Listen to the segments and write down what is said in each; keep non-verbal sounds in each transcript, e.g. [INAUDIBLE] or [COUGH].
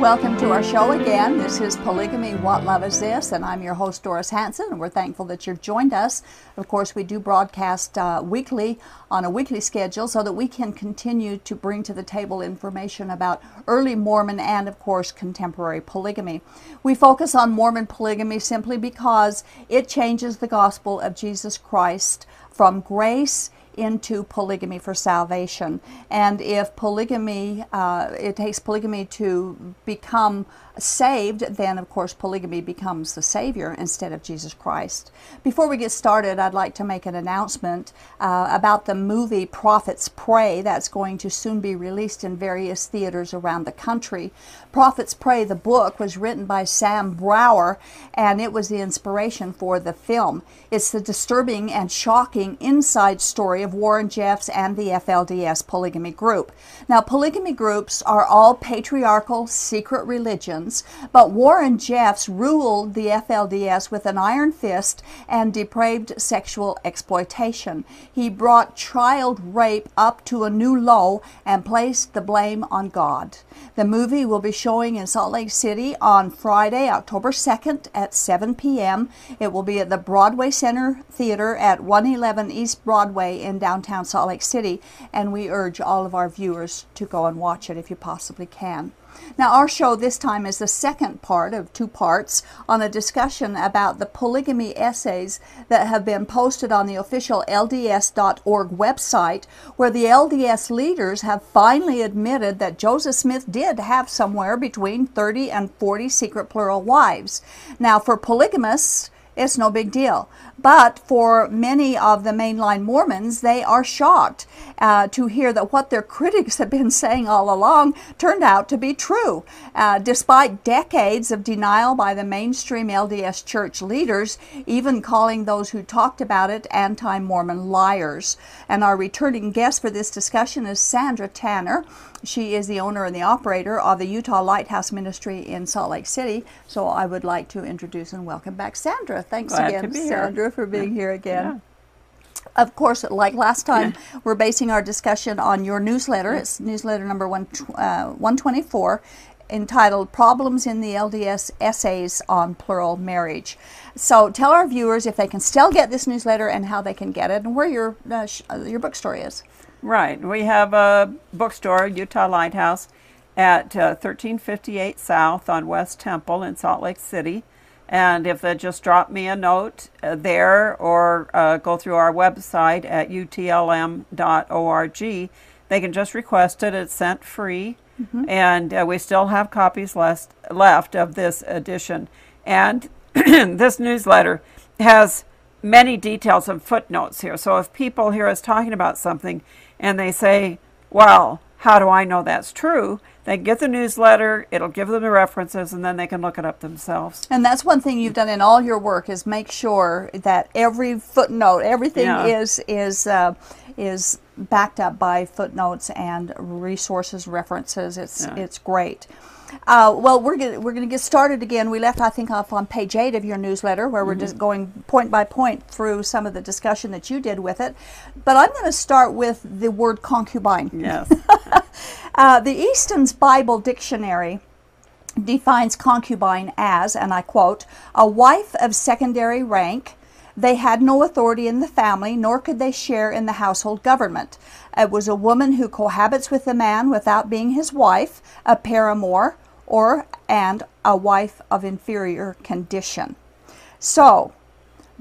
Welcome to our show again. This is Polygamy What Love Is This? And I'm your host, Doris Hanson, and we're thankful that you've joined us. Of course, we do broadcast uh, weekly on a weekly schedule so that we can continue to bring to the table information about early Mormon and, of course, contemporary polygamy. We focus on Mormon polygamy simply because it changes the gospel of Jesus Christ from grace into polygamy for salvation. And if polygamy, uh, it takes polygamy to become saved, then of course polygamy becomes the Savior instead of Jesus Christ. Before we get started, I'd like to make an announcement uh, about the movie Prophet's Prey that's going to soon be released in various theaters around the country. Prophet's Prey, the book, was written by Sam Brower and it was the inspiration for the film. It's the disturbing and shocking inside story of Warren Jeffs and the FLDS polygamy group. Now, polygamy groups are all patriarchal secret religions but Warren Jeffs ruled the FLDS with an iron fist and depraved sexual exploitation. He brought child rape up to a new low and placed the blame on God. The movie will be showing in Salt Lake City on Friday, October 2nd at 7 p.m. It will be at the Broadway Center Theater at 111 East Broadway in downtown Salt Lake City, and we urge all of our viewers to go and watch it if you possibly can. Now, our show this time is the second part of two parts on a discussion about the polygamy essays that have been posted on the official LDS.org website, where the LDS leaders have finally admitted that Joseph Smith did have somewhere between 30 and 40 secret plural wives. Now, for polygamists, it's no big deal. But for many of the mainline Mormons, they are shocked uh, to hear that what their critics have been saying all along turned out to be true. Uh, despite decades of denial by the mainstream LDS church leaders, even calling those who talked about it anti Mormon liars. And our returning guest for this discussion is Sandra Tanner. She is the owner and the operator of the Utah Lighthouse Ministry in Salt Lake City. So I would like to introduce and welcome back Sandra. Thanks Glad again, Sandra, for being here again. Yeah. Of course, like last time, we're basing our discussion on your newsletter. It's newsletter number one, uh, 124 entitled Problems in the LDS Essays on Plural Marriage. So tell our viewers if they can still get this newsletter and how they can get it and where your, uh, sh- uh, your bookstore is. Right. We have a bookstore, Utah Lighthouse, at uh, 1358 South on West Temple in Salt Lake City. And if they just drop me a note uh, there or uh, go through our website at utlm.org, they can just request it. It's sent free. Mm-hmm. And uh, we still have copies left, left of this edition. And [CLEARS THROAT] this newsletter has many details and footnotes here. So if people hear us talking about something and they say, well, how do I know that's true? They get the newsletter, it'll give them the references, and then they can look it up themselves. And that's one thing you've done in all your work is make sure that every footnote, everything yeah. is is uh, is backed up by footnotes and resources, references. It's yeah. it's great. Uh, well, we're gonna, we're going to get started again. We left, I think, off on page eight of your newsletter, where mm-hmm. we're just mm-hmm. going point by point through some of the discussion that you did with it. But I'm going to start with the word concubine. Yes. [LAUGHS] uh, the Easton's Bible Dictionary defines concubine as, and I quote, a wife of secondary rank. They had no authority in the family, nor could they share in the household government. It was a woman who cohabits with a man without being his wife, a paramour, or and a wife of inferior condition. So,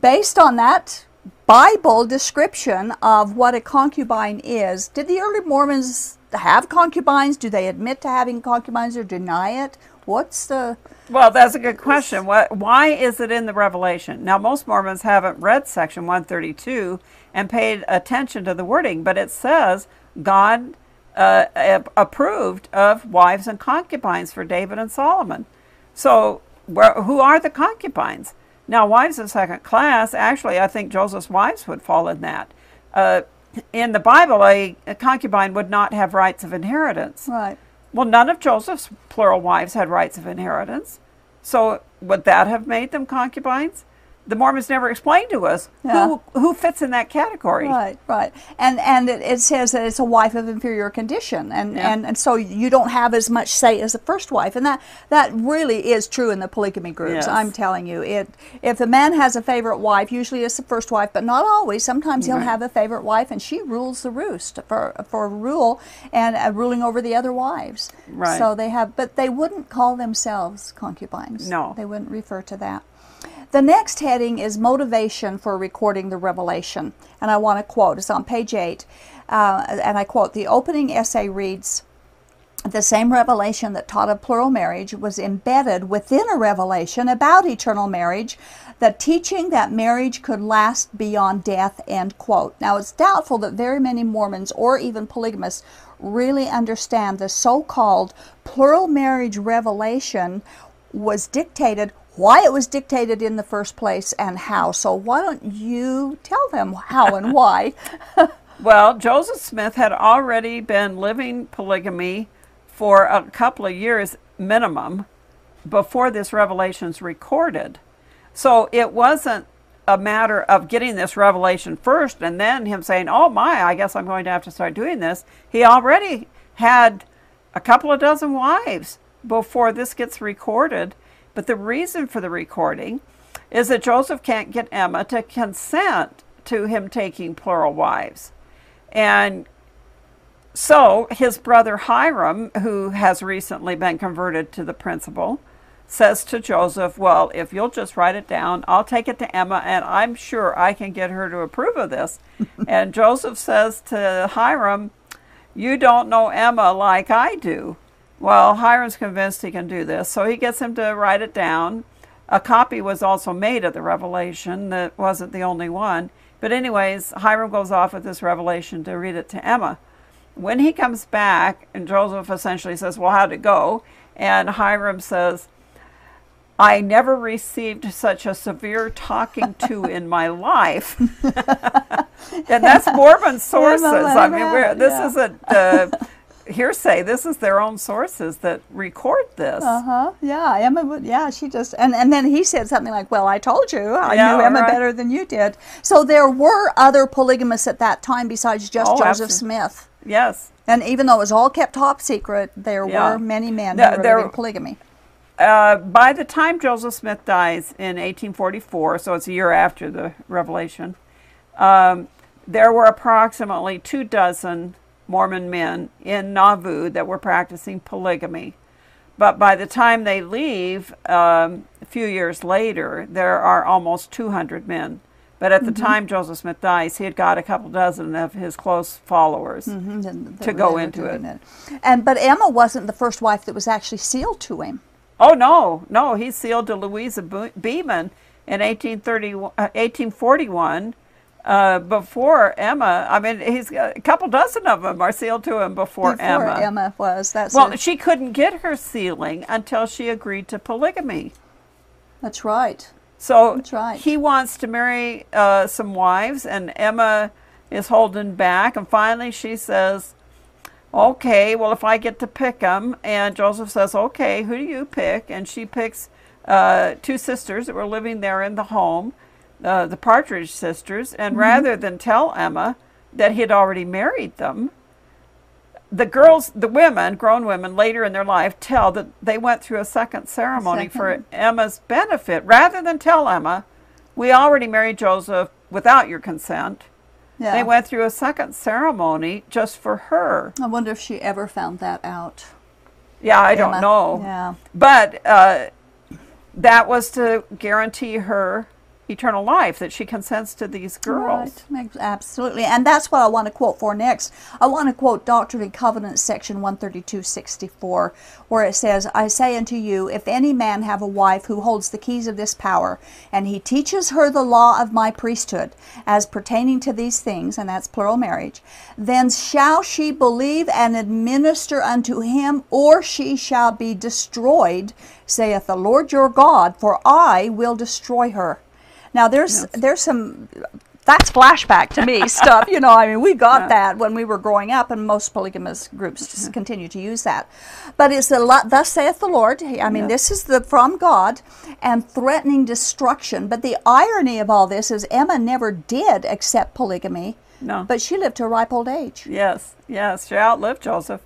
based on that Bible description of what a concubine is, did the early Mormons have concubines? Do they admit to having concubines or deny it? What's the well, that's a good question. What, why is it in the Revelation? Now, most Mormons haven't read section 132 and paid attention to the wording, but it says God uh, approved of wives and concubines for David and Solomon. So, where, who are the concubines? Now, wives of second class, actually, I think Joseph's wives would fall in that. Uh, in the Bible, a, a concubine would not have rights of inheritance. Right. Well, none of Joseph's plural wives had rights of inheritance. So, would that have made them concubines? The Mormons never explained to us Yeah. who who fits in that category. Right, right, and and it, it says that it's a wife of inferior condition, and, Yeah. and and so you don't have as much say as the first wife, and that that really is true in the polygamy groups. Yes. I'm telling you, it if the man has a favorite wife, usually it's the first wife, but not always. Sometimes he'll have a favorite wife, and she rules the roost for for rule and uh, ruling over the other wives. Right. So they have, but they wouldn't call themselves concubines. No. they wouldn't refer to that. The next heading is motivation for recording the revelation. And I want to quote, it's on page 8. Uh, and I quote The opening essay reads, the same revelation that taught of plural marriage was embedded within a revelation about eternal marriage, the teaching that marriage could last beyond death, end quote. Now, it's doubtful that very many Mormons or even polygamists really understand the so called plural marriage revelation was dictated, why it was dictated in the first place, and how. So, why don't you tell them how and why? [LAUGHS] Well, Joseph Smith had already been living polygamy for a couple of years minimum before this revelation's recorded. So it wasn't a matter of getting this revelation first and then him saying, "Oh my, I guess I'm going to have to start doing this." He already had a couple of dozen wives before this gets recorded. But the reason for the recording is that Joseph can't get Emma to consent to him taking plural wives. And so his brother Hyrum, who has recently been converted to the principle, says to Joseph, Well, if you'll just write it down, I'll take it to Emma, and I'm sure I can get her to approve of this. [LAUGHS] and Joseph says to Hyrum, You don't know Emma like I do. Well, Hyrum's convinced he can do this, so he gets him to write it down. A copy was also made of the revelation, that wasn't the only one. But, anyways, Hyrum goes off with this revelation to read it to Emma. When he comes back, and Joseph essentially says, Well, how'd it go? And Hyrum says, I never received such a severe talking to [LAUGHS] in my life. [LAUGHS] and that's Mormon sources. I mean, we're, this Yeah. isn't uh, [LAUGHS] hearsay. This is their own sources that record this. Uh huh. Yeah, Emma. Yeah, she just and and then he said something like, "Well, I told you, I Yeah, knew Emma right. better than you did." So there were other polygamists at that time besides just Oh, Joseph absolutely. Smith. Yes. And even though it was all kept top secret, there Yeah. were many men There- who were there- living polygamy. Uh, by the time Joseph Smith dies in 1844, so it's a year after the revelation, um, there were approximately two dozen Mormon men in Nauvoo that were practicing polygamy. But by the time they leave, um, a few years later, there are almost 200 men. But at the time Joseph Smith dies, he had got a couple dozen of his close followers. Mhm, and To go into doing it. And but Emma wasn't the first wife that was actually sealed to him. Oh no, no, he sealed to Louisa Beaman in 1830, uh, 1841. Uh, before Emma, I mean, he's got a couple dozen of them are sealed to him before, Emma. Before Emma. Emma was. That's Well, she couldn't get her sealing until she agreed to polygamy. that's right. So That's right. he wants to marry uh, some wives, and Emma is holding back. And finally, she says, "Okay, well, if I get to pick them," and Joseph says, "Okay, who do you pick?" And she picks uh, two sisters that were living there in the home, uh, the Partridge sisters. And Mm-hmm. rather than tell Emma that he had already married them, the girls, the women, grown women, later in their life tell that they went through a second ceremony for Second. Emma's benefit. Rather than tell Emma, we already married Joseph without your consent, Yeah. they went through a second ceremony just for her. I wonder if she ever found that out. Yeah, I don't know. Yeah. But uh, that was to guarantee her eternal life that she consents to these girls. Right. Absolutely. And that's what I want to quote for next. I want to quote Doctrine and Covenants, section 132.64, where it says, I say unto you, if any man have a wife who holds the keys of this power, and he teaches her the law of my priesthood, as pertaining to these things, and that's plural marriage, then shall she believe and administer unto him, or she shall be destroyed, saith the Lord your God, for I will destroy her. Now there's yes. there's some that's flashback to me [LAUGHS] stuff. You know, I mean, we got yeah. that when we were growing up, and most polygamous groups just continue to use that. But it's a lot. Thus saith the Lord. I mean, yeah. this is the from God, and threatening destruction. But the irony of all this is Emma never did accept polygamy. No. But she lived to a ripe old age. Yes, yes, she outlived Joseph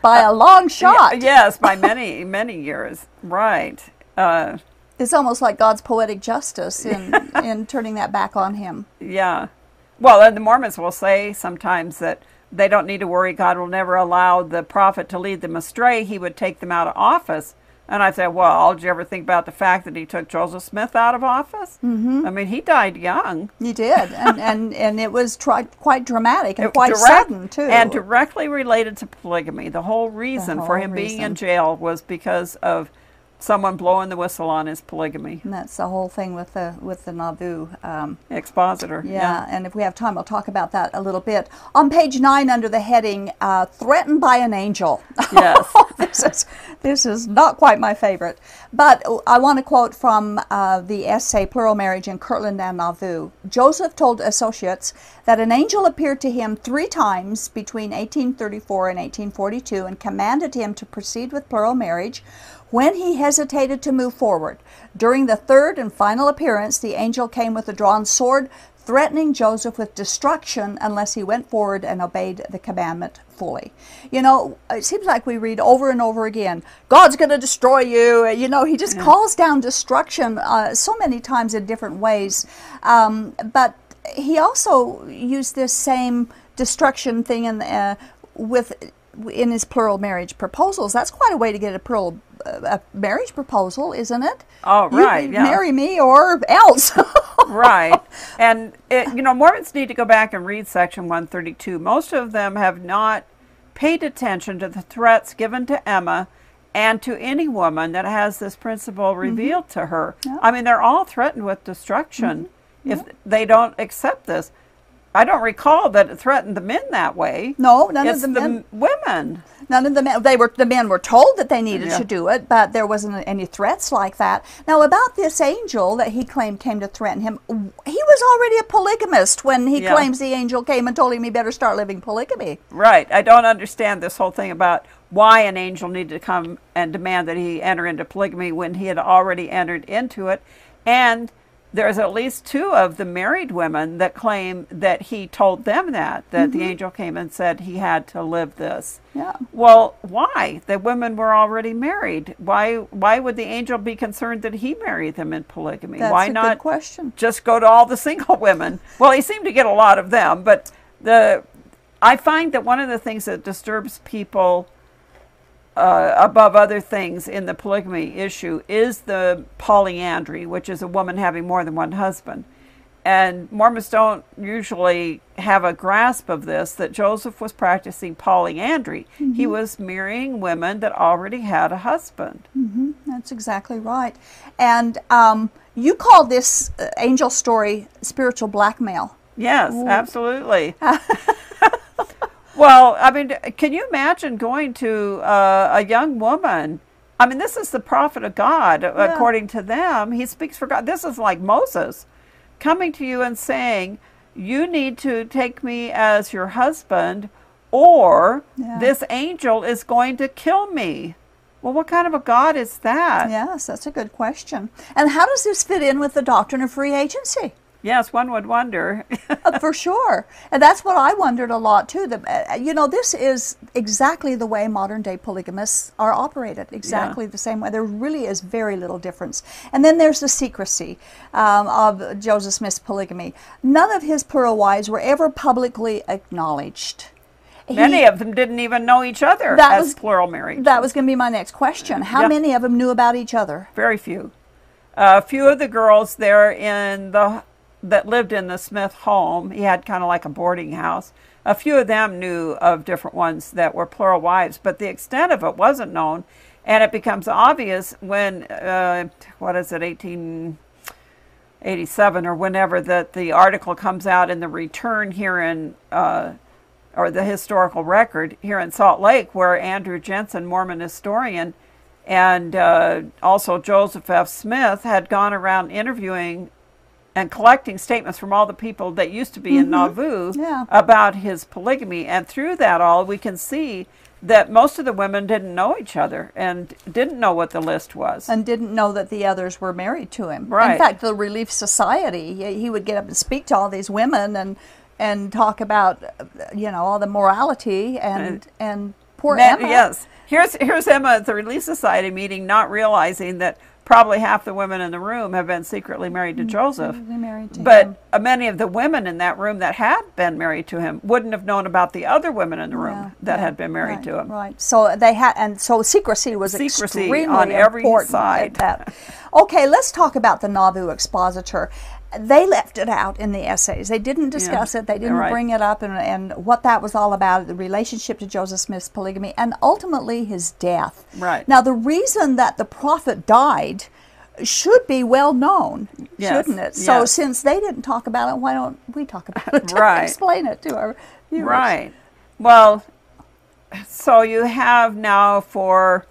by uh, a long shot. yes, by [LAUGHS] many many years. Right. Uh, it's almost like God's poetic justice in [LAUGHS] in turning that back on him. Yeah. Well, and the Mormons will say sometimes that they don't need to worry. God will never allow the prophet to lead them astray. He would take them out of office. And I said, well, did you ever think about the fact that he took Joseph Smith out of office? Mm-hmm. I mean, he died young. He did, and [LAUGHS] and, and it was tri- quite dramatic and it, quite direct, sudden too, and directly related to polygamy. The whole reason the whole for him reason. being in jail was because of someone blowing the whistle on his polygamy. And that's the whole thing with the with the Nauvoo um, expositor. Yeah, yeah, and if we have time, I'll talk about that a little bit. On page nine, under the heading uh, "Threatened by an Angel." [LAUGHS] Yes, this is this is not quite my favorite, but I want to quote from uh, the essay "Plural Marriage in Kirtland and Nauvoo." Joseph told associates that an angel appeared to him three times between 1834 and 1842 and commanded him to proceed with plural marriage when he hesitated to move forward. During the third and final appearance, the angel came with a drawn sword, threatening Joseph with destruction unless he went forward and obeyed the commandment fully. You know, it seems like we read over and over again, God's going to destroy you. You know, he just yeah. calls down destruction uh, so many times in different ways. Um, but he also used this same destruction thing in, uh, with in his plural marriage proposals. That's quite a way to get a plural a marriage proposal, isn't it? Oh, right. You yeah. Marry me or else. [LAUGHS] right. And, it, you know, Mormons need to go back and read Section 132. Most of them have not paid attention to the threats given to Emma and to any woman that has this principle mm-hmm. revealed mm-hmm. to her. Yeah. I mean, they're all threatened with destruction mm-hmm. if yeah. they don't accept this. I don't recall that it threatened the men that way. No, none it's of the men. The women. None of the men. They were the men were told that they needed yeah. to do it, but there wasn't any threats like that. Now about this angel that he claimed came to threaten him, he was already a polygamist when he yeah. claims the angel came and told him he better start living polygamy. Right. I don't understand this whole thing about why an angel needed to come and demand that he enter into polygamy when he had already entered into it, and there's at least two of the married women that claim that he told them that that mm-hmm. the angel came and said he had to live this. Yeah. Well, why? The women were already married. Why why would the angel be concerned that he married them in polygamy? That's why not question. just go to all the single [LAUGHS] women? Well, he seemed to get a lot of them, but the I find that one of the things that disturbs people uh, above other things in the polygamy issue is the polyandry, which is a woman having more than one husband. And Mormons don't usually have a grasp of this that Joseph was practicing polyandry. Mm-hmm. He was marrying women that already had a husband. Mm-hmm. That's exactly right. And um, you call this uh, angel story spiritual blackmail. Yes, Ooh. absolutely. [LAUGHS] Well, I mean, can you imagine going to uh, a young woman? I mean, this is the prophet of God, yeah. according to them. He speaks for God. This is like Moses coming to you and saying, You need to take me as your husband, or yeah. this angel is going to kill me. Well, what kind of a God is that? Yes, that's a good question. And how does this fit in with the doctrine of free agency? Yes, one would wonder. Uh, for sure. And that's what I wondered a lot too. The, uh, you know, this is exactly the way modern day polygamists are operated, exactly yeah. the same way. There really is very little difference. And then there's the secrecy um, of Joseph Smith's polygamy. None of his plural wives were ever publicly acknowledged. Many he, of them didn't even know each other that as was, plural marriage. That was going to be my next question. How yeah. many of them knew about each other? Very few. a few of the girls there in the that lived in the Smith home, he had kind of like a boarding house. A few of them knew of different ones that were plural wives, but the extent of it wasn't known. And it becomes obvious when, uh, what is it, 1887 or whenever that the article comes out in the return here in, uh, or the historical record here in Salt Lake, where Andrew Jenson, Mormon historian, and uh, also Joseph F. Smith had gone around interviewing and collecting statements from all the people that used to be in mm-hmm. Nauvoo Yeah. about his polygamy. And through that all, we can see that most of the women didn't know each other and didn't know what the list was. and didn't know that the others were married to him. Right. In fact, the Relief Society, he would get up and speak to all these women and and talk about, you know, all the morality and and poor Ma- Emma. Yes. Here's here's Emma at the Relief Society meeting, not realizing that probably half the women in the room have been secretly married to mm, Joseph. Married to But him. many of the women in that room that had been married to him wouldn't have known about the other women in the room Yeah, that yeah, had been married right, to him. Right. So they had, and so secrecy was Secrecy extremely on every important side. [LAUGHS] Okay, let's talk about the Nauvoo expositor. They left it out in the essays. They didn't discuss it. They didn't right. bring it up, and, and what that was all about, the relationship to Joseph Smith's polygamy, and ultimately his death. Right. Now, the reason that the prophet died should be well known, Yes, shouldn't it? So, yes. since they didn't talk about it, why don't we talk about it? Right. Explain it to our viewers. Right. Well, so you have now for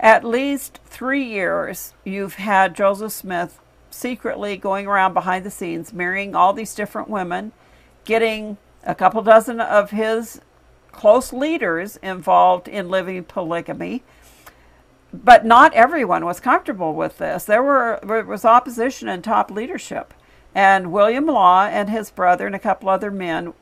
at least three years, you've had Joseph Smith secretly going around behind the scenes, marrying all these different women, getting a couple dozen of his close leaders involved in living polygamy. But not everyone was comfortable with this. There were there was opposition in top leadership, and William Law and his brother and a couple other men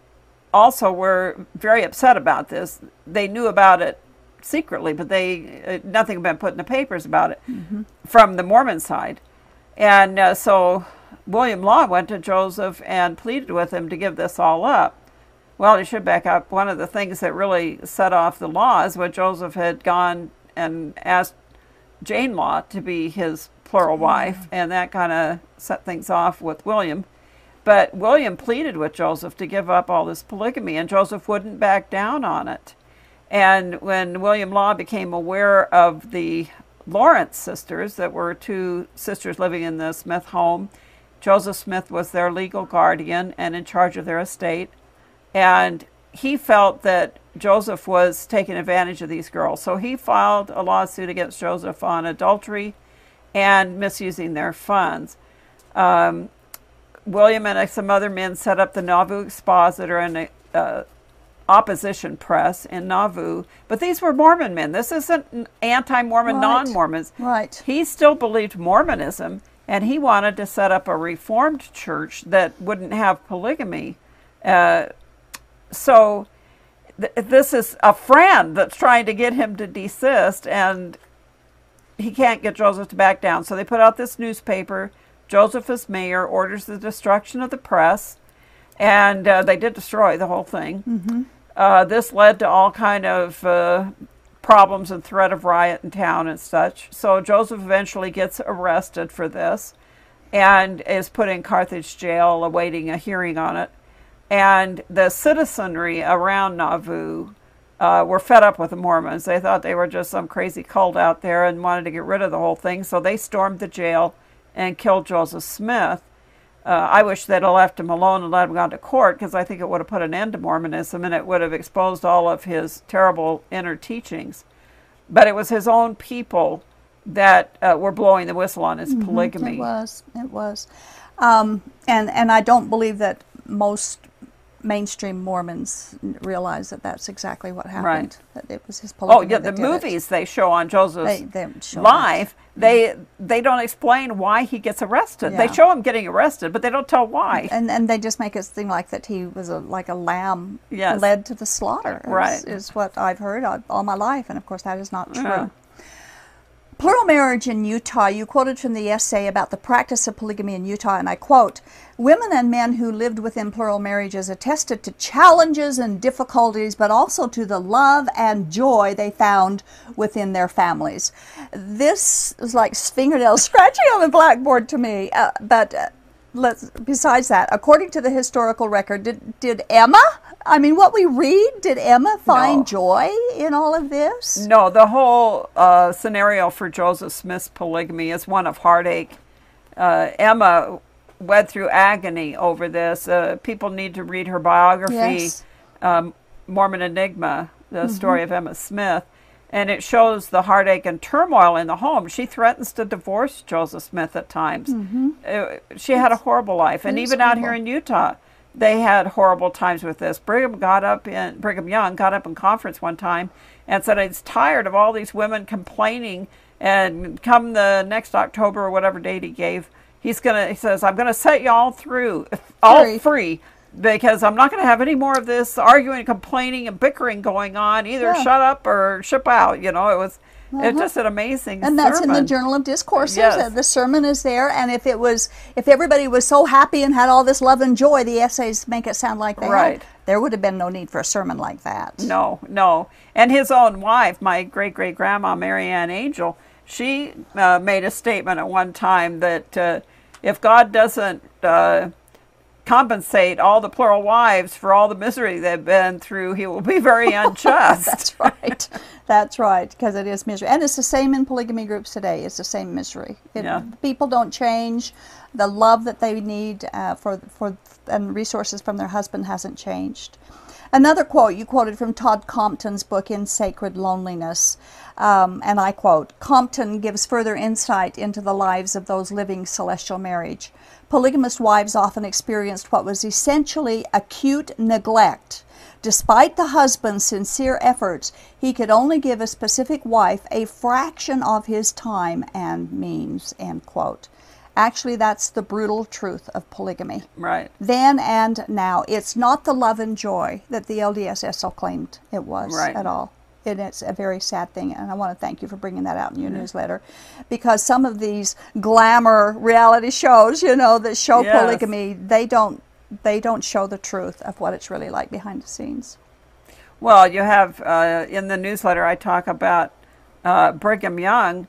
also were very upset about this. They knew about it secretly, but they uh, nothing had been put in the papers about it from the Mormon side. And uh, so William Law went to Joseph and pleaded with him to give this all up. Well, I should back up. One of the things that really set off the law is what Joseph had gone and asked Jane Law to be his plural wife, and that kind of set things off with William. But William pleaded with Joseph to give up all this polygamy, and Joseph wouldn't back down on it. And when William Law became aware of the Lawrence sisters, that were two sisters living in the Smith home, Joseph Smith was their legal guardian and in charge of their estate. And he felt that Joseph was taking advantage of these girls. So he filed a lawsuit against Joseph on adultery and misusing their funds. Um, William and some other men set up the Nauvoo Expositor and uh, opposition press in Nauvoo. But these were Mormon men. This isn't anti Mormon, Right. non Mormons. Right. He still believed Mormonism and he wanted to set up a reformed church that wouldn't have polygamy. Uh, so th- this is a friend that's trying to get him to desist and he can't get Joseph to back down. So they put out this newspaper. Joseph, as mayor, orders the destruction of the press, and uh, they did destroy the whole thing. Uh, this led to all kind of uh, problems and threat of riot in town and such. So Joseph eventually gets arrested for this, and is put in Carthage jail, awaiting a hearing on it. And the citizenry around Nauvoo uh, were fed up with the Mormons. They thought they were just some crazy cult out there and wanted to get rid of the whole thing. So they stormed the jail and killed Joseph Smith. Uh, I wish they'd have left him alone and let him go to court because I think it would have put an end to Mormonism and it would have exposed all of his terrible inner teachings. But it was his own people that uh, were blowing the whistle on his polygamy. It was. It was. Um, and and I don't believe that most mainstream Mormons realize that that's exactly what happened. Right. That it was his Oh yeah, the did it. movies they show on Joseph's They- they show live, they mm-hmm. they don't explain why he gets arrested. They show him getting arrested, but they don't tell why. And and they just make it seem like that he was a like a lamb Yes. led to the slaughter. is- Right. Is, what I've heard all all my life, and of course that is not true. Yeah. Plural marriage in Utah, you quoted from the essay about the practice of polygamy in Utah, and I quote Women and men who lived within plural marriages attested to challenges and difficulties, but also to the love and joy they found within their families. This is like fingernail [LAUGHS] scratching on the blackboard to me, uh, but. Uh, let's, besides that, according to the historical record, did, did Emma, I mean, what we read, did Emma find No. joy in all of this? No, the whole uh, scenario for Joseph Smith's polygamy is one of heartache. Uh, Emma went through agony over this. Uh, people need to read her biography, Yes. um, Mormon Enigma, the story of Emma Smith. And it shows the heartache and turmoil in the home. She threatens to divorce Joseph Smith at times. Uh, she had a horrible life. And even out here in Utah, they had horrible times with this. Brigham got up in Brigham Young got up in conference one time and said he's tired of all these women complaining. And come the next October or whatever date he gave, he's gonna. He says, "I'm gonna set you all through, all Free. free." Because I'm not going to have any more of this arguing, complaining, and bickering going on. Either Yeah. shut up or ship out. You know, it was it's just an amazing And that's in the. Journal of Discourses. Yes. Uh, The sermon is there, and if it was, if everybody was so happy and had all this love and joy, the essays make it sound like they Right. had. There would have been no need for a sermon like that. No, no. And his own wife, my great great grandma, Mary Ann Angell, she uh, made a statement at one time that uh, if God doesn't uh, compensate all the plural wives for all the misery they've been through, he will be very [LAUGHS] unjust. That's right. That's right, because it is misery, and it's the same in polygamy groups today. It's the same misery. It, Yeah. People don't change. The love that they need uh, for for and resources from their husband hasn't changed. Another quote you quoted from Todd Compton's book In Sacred Loneliness, um, and I quote: Compton gives further insight into the lives of those living celestial marriage. Polygamous wives often experienced what was essentially acute neglect. Despite the husband's sincere efforts, he could only give a specific wife a fraction of his time and means. End quote. Actually, that's the brutal truth of polygamy. right. Then and now, it's not the love and joy that the LDS essays claimed it was Right. at all. And it's a very sad thing, and I want to thank you for bringing that out in your newsletter, because some of these glamour reality shows, you know, that show Yes. polygamy, they don't they don't show the truth of what it's really like behind the scenes. Well, you have uh, in the newsletter I talk about uh, Brigham Young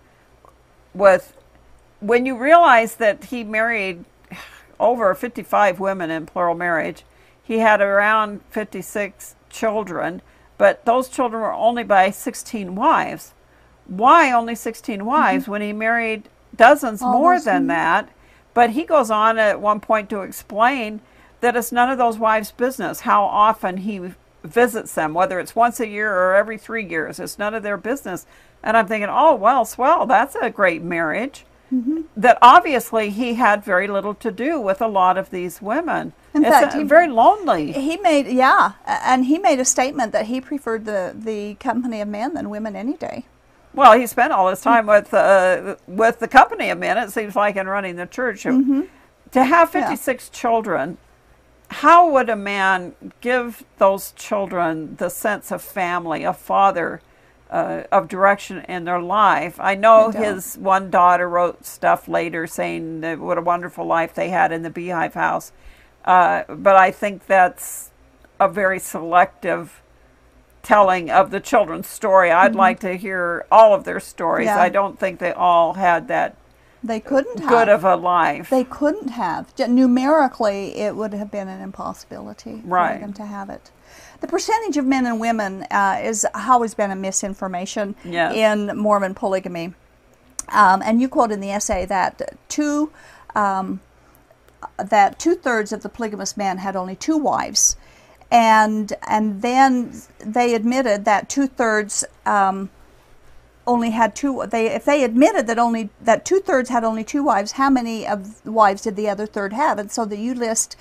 with when you realize that he married over 55 women in plural marriage, he had around 56 children, but those children were only by 16 wives. Why only 16 wives when he married dozens Mm-hmm. All more than women. that? But he goes on at one point to explain that it's none of those wives' business how often he visits them, whether it's once a year or every three years. It's none of their business. And I'm thinking, oh, well, swell, that's a great marriage. Mm-hmm. That obviously he had very little to do with a lot of these women. In it's fact, uh, he- very lonely. He made yeah, and he made a statement that he preferred the the company of men than women any day. Well, he spent all his time with uh, with the company of men. It seems like in running the church. To have Mm-hmm. Yeah. 56 children, how would a man give those children the sense of family, a father, uh, of direction in their life? I know his one daughter wrote stuff later saying that what a wonderful life they had in the Beehive House, uh, but I think that's a very selective telling of the children's story. I'd like to hear all of their stories. Mm-hmm. Yeah. I don't think they all had that They couldn't have. good of a life. They couldn't have. Numerically, it would have been an impossibility Right. for them to have it. The percentage of men and women uh, is always been a misinformation Yes. in Mormon polygamy. Um, and you quote in the essay that two um, that two thirds of the polygamous men had only two wives, and and then they admitted that two thirds um, only had two. They if they admitted that only that two thirds had only two wives, how many of the wives did the other third have? And so that you list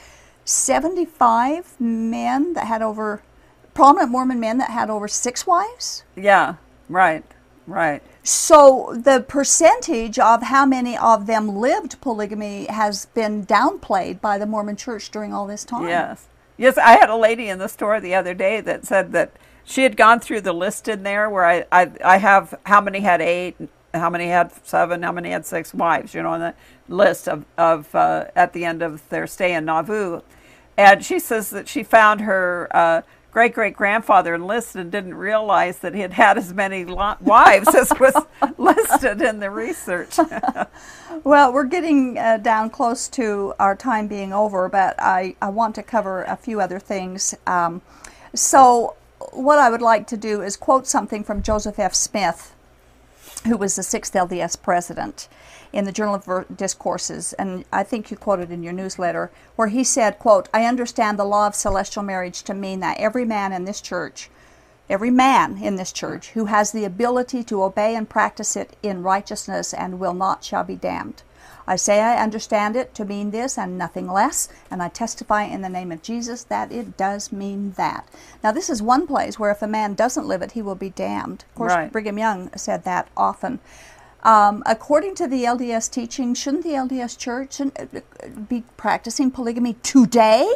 seventy five men that had over prominent Mormon men that had over six wives. yeah, right, right. So the percentage of how many of them lived polygamy has been downplayed by the Mormon Church during all this time. Yes. Yes, I had a lady in the store the other day that said that she had gone through the list in there where I, I, I have how many had eight how many had seven, how many had six wives, you know, on the list of, of uh, at the end of their stay in Nauvoo. And she says that she found her uh, great great grandfather enlisted and didn't realize that he had had as many lo- wives as was [LAUGHS] listed in the research. [LAUGHS] well, we're getting uh, down close to our time being over, but I, I want to cover a few other things. Um, so, what I would like to do is quote something from Joseph F. Smith, who was the sixth LDS president in the Journal of Discourses, and I think you quoted in your newsletter, where he said, quote, I understand the law of celestial marriage to mean that every man in this church, every man in this church who has the ability to obey and practice it in righteousness and will not shall be damned. I say I understand it to mean this and nothing less, and I testify in the name of Jesus that it does mean that. Now, this is one place where if a man doesn't live it, he will be damned. Of course, right. Brigham Young said that often. Um, according to the LDS teaching, shouldn't the LDS Church uh, be practicing polygamy today?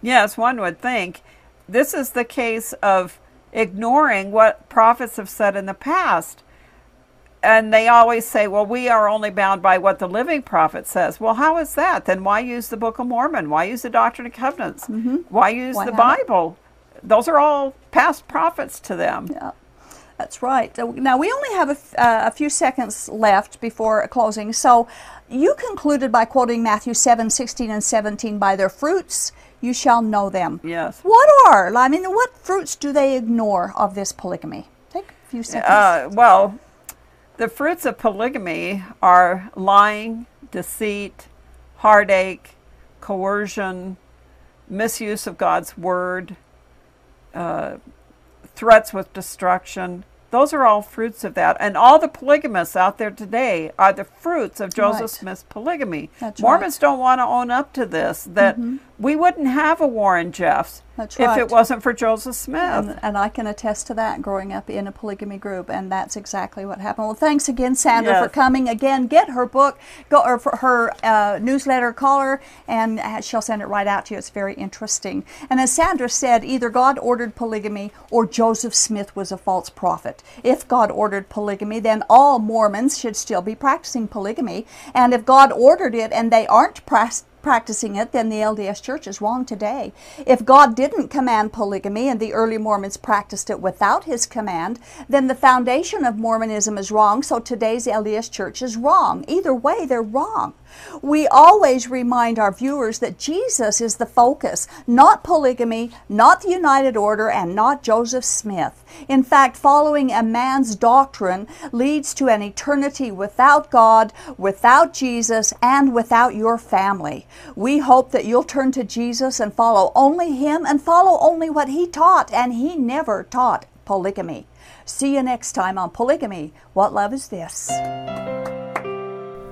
Yes, one would think. This is the case of ignoring what prophets have said in the past. And they always say, well, we are only bound by what the living prophet says. Well, how is that? Then why use the Book of Mormon? Why use the Doctrine and Covenants? Mm-hmm. Why use why the Bible? It? Those are all past prophets to them. Yeah. That's right. Now, we only have a, uh, a, few seconds left before closing. So, you concluded by quoting Matthew 7 16 and 17 by their fruits you shall know them. Yes. What are, I mean, what fruits do they ignore of this polygamy? Take a few seconds. Uh, well, the fruits of polygamy are lying, deceit, heartache, coercion, misuse of God's word, uh, threats with destruction, those are all fruits of that. And all the polygamists out there today are the fruits of Joseph right. Smith's polygamy. That's Mormons right. don't want to own up to this, that mm-hmm. We wouldn't have a Warren Jeffs if it wasn't for Joseph Smith. And, and, I can attest to that growing up in a polygamy group, and that's exactly what happened. Well, thanks again, Sandra, yes. for coming. Again, get her book, go or for her uh, newsletter, call her, and she'll send it right out to you. It's very interesting. And as Sandra said, either God ordered polygamy or Joseph Smith was a false prophet. If God ordered polygamy, then all Mormons should still be practicing polygamy. And if God ordered it and they aren't practicing, practicing it, then the LDS Church is wrong today. If God didn't command polygamy and the early Mormons practiced it without his command, then the foundation of Mormonism is wrong, so today's LDS Church is wrong. Either way, they're wrong. We always remind our viewers that Jesus is the focus, not polygamy, not the United Order, and not Joseph Smith. In fact, following a man's doctrine leads to an eternity without God, without Jesus, and without your family. We hope that you'll turn to Jesus and follow only Him and follow only what He taught, and He never taught polygamy. See you next time on Polygamy. What Love is This?